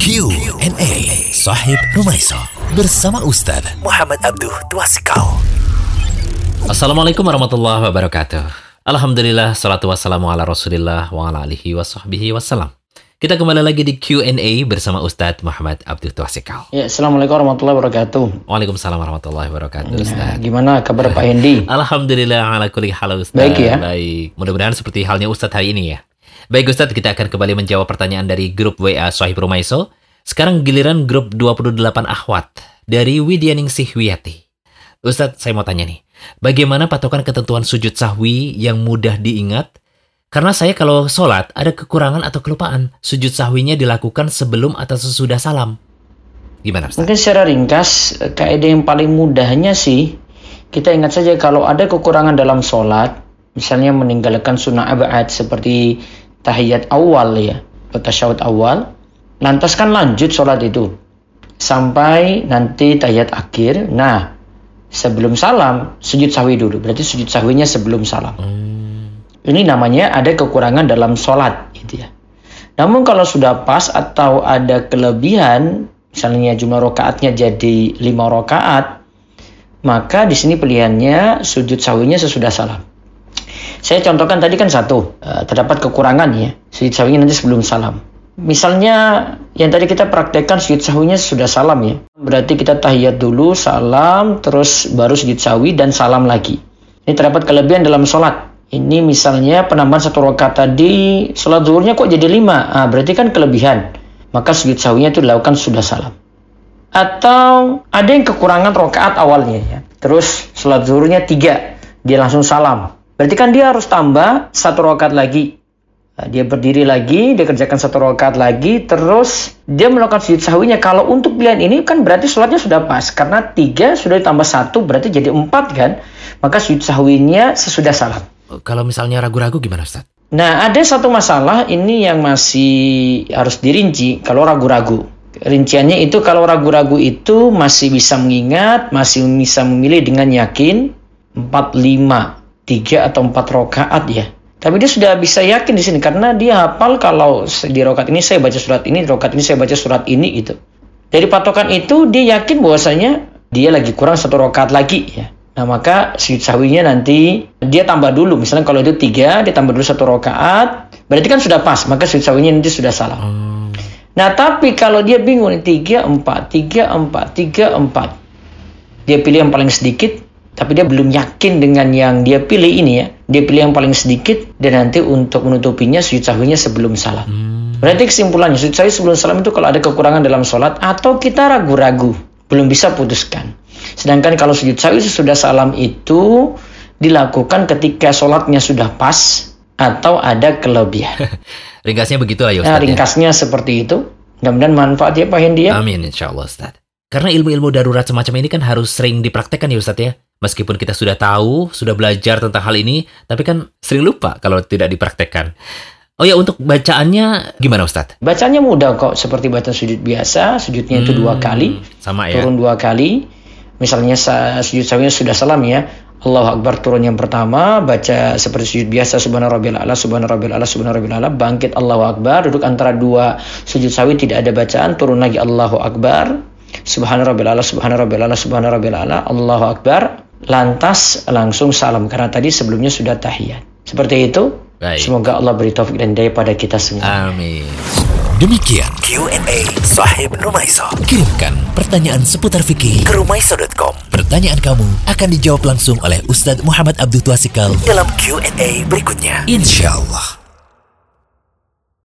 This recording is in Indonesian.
Q&A Sahib Rumaiso bersama Ustaz Muhammad Abduh Twasikal. Assalamualaikum warahmatullahi wabarakatuh. Alhamdulillah, salatu wassalamu ala rasulillah wa ala alihi wa sahbihi wassalam. Kita kembali lagi di Q&A bersama Ustadz Muhammad Abdul Twasikal. Ya, Assalamualaikum warahmatullahi wabarakatuh. Waalaikumsalam warahmatullahi wabarakatuh, Ya, Ustadz. gimana kabar Pak Hendi? Alhamdulillah ala kulli hal Ustadz. Baik ya. Baik. Mudah-mudahan seperti halnya Ustadz hari ini ya. Baik Ustadz, kita akan kembali menjawab pertanyaan dari grup WA Sohib Rumaiso. Sekarang giliran grup 28 Ahwat dari Widyaningsih Wiyati. Ustadz, saya mau tanya nih. Bagaimana patokan ketentuan sujud sahwi yang mudah diingat? Karena saya kalau sholat ada kekurangan atau kelupaan. Sujud sahwinya dilakukan sebelum atau sesudah salam. Gimana Ustadz? Mungkin secara ringkas, kaidah yang paling mudahnya sih, kita ingat saja kalau ada kekurangan dalam sholat, misalnya meninggalkan sunnah abad seperti tahiyat awal ya, tasyahud awal, lantas kan lanjut sholat itu sampai nanti tahiyat akhir. Nah, sebelum salam, sujud sahwi dulu. Berarti sujud sahwinya sebelum salam. Hmm, Ini namanya ada kekurangan dalam sholat, gitu ya. Namun kalau sudah pas atau ada kelebihan, misalnya jumlah rokaatnya jadi lima rokaat, maka di sini pilihannya sujud sahwinya sesudah salam. Saya contohkan tadi kan satu, eh, terdapat kekurangan ya, sujud sahwinya nanti sebelum salam. Misalnya yang tadi kita praktekkan sujud sahwinya sudah salam ya. Berarti kita tahiyat dulu, salam, terus baru sujud sahwi dan salam lagi. Ini terdapat kelebihan dalam sholat. Ini misalnya penambahan satu rakaat tadi, sholat zuhurnya kok jadi lima. Ah, berarti kan kelebihan. Maka sujud sahwinya itu dilakukan sudah salam. Atau ada yang kekurangan rakaat awalnya ya. Terus sholat zuhurnya tiga, dia langsung salam. Berarti kan dia harus tambah satu rakaat lagi. Nah, dia berdiri lagi, dia kerjakan satu rakaat lagi, terus dia melakukan sujud sahwinya. Kalau untuk pilihan ini kan berarti sholatnya sudah pas, karena tiga sudah ditambah satu berarti jadi empat kan. Maka sujud sahwinya sesudah salam. Kalau misalnya ragu-ragu gimana Ustadz? Nah, ada satu masalah ini yang masih harus dirinci kalau ragu-ragu. Rinciannya itu kalau ragu-ragu itu masih bisa mengingat, masih bisa memilih dengan yakin 4 5 3 atau 4 rakaat ya. Tapi dia sudah bisa yakin di sini karena dia hafal kalau di rakaat ini saya baca surat ini, di rakaat ini saya baca surat ini gitu. Dari patokan itu dia yakin bahwasanya dia lagi kurang satu rakaat lagi ya. Nah maka sujud sahwinya nanti dia tambah dulu. Misalnya kalau itu tiga, dia tambah dulu satu rakaat. Berarti kan sudah pas. Maka sujud sahwinya nanti sudah salah. Hmm, Nah tapi kalau dia bingung tiga empat, tiga empat, tiga empat, dia pilih yang paling sedikit. Tapi dia belum yakin dengan yang dia pilih ini ya. Dia pilih yang paling sedikit dan nanti untuk menutupinya sujud sahwinya sebelum salam. hmm, Berarti kesimpulannya sujud sahwi sebelum salam itu kalau ada kekurangan dalam sholat atau kita ragu-ragu belum bisa putuskan. Sedangkan kalau sujud sahwi sesudah salam itu dilakukan ketika sholatnya sudah pas atau ada kelebihan. Ringkasnya begitu ya Nah, Ustadz. ya? ringkasnya seperti itu. Mudah-mudahan manfaat ya Pak Hendi ya. Amin insya Allah Ustadz. Karena ilmu-ilmu darurat semacam ini kan harus sering dipraktekkan ya Ustadz ya. Meskipun kita sudah tahu, sudah belajar tentang hal ini, tapi kan sering lupa kalau tidak dipraktekkan. Oh ya untuk bacaannya gimana Ustadz? Bacanya mudah kok seperti baca sujud biasa, sujudnya itu dua Hmm, kali, Sama ya. turun dua kali. Misalnya sa- sujud sahwinya sudah salam ya. Allahu Akbar turun yang pertama, baca seperti sujud biasa subhana rabbil ala, subhana rabbil ala, subhana rabbil ala, bangkit Allahu Akbar, duduk antara dua sujud sahwi tidak ada bacaan, turun lagi Allahu Akbar, subhana rabbil ala, subhana rabbil ala, subhana rabbil ala, Allahu Akbar, lantas langsung salam karena tadi sebelumnya sudah tahiyat. Seperti itu. Baik. Semoga Allah beri taufik dan daya pada kita semua. Amin. Demikian Q&A Sahib Rumaiso. Kirimkan pertanyaan seputar fikih ke rumaiso.com. Pertanyaan kamu akan dijawab langsung oleh Ustadz Muhammad Abdul Twasikal dalam Q&A berikutnya. Insya Allah.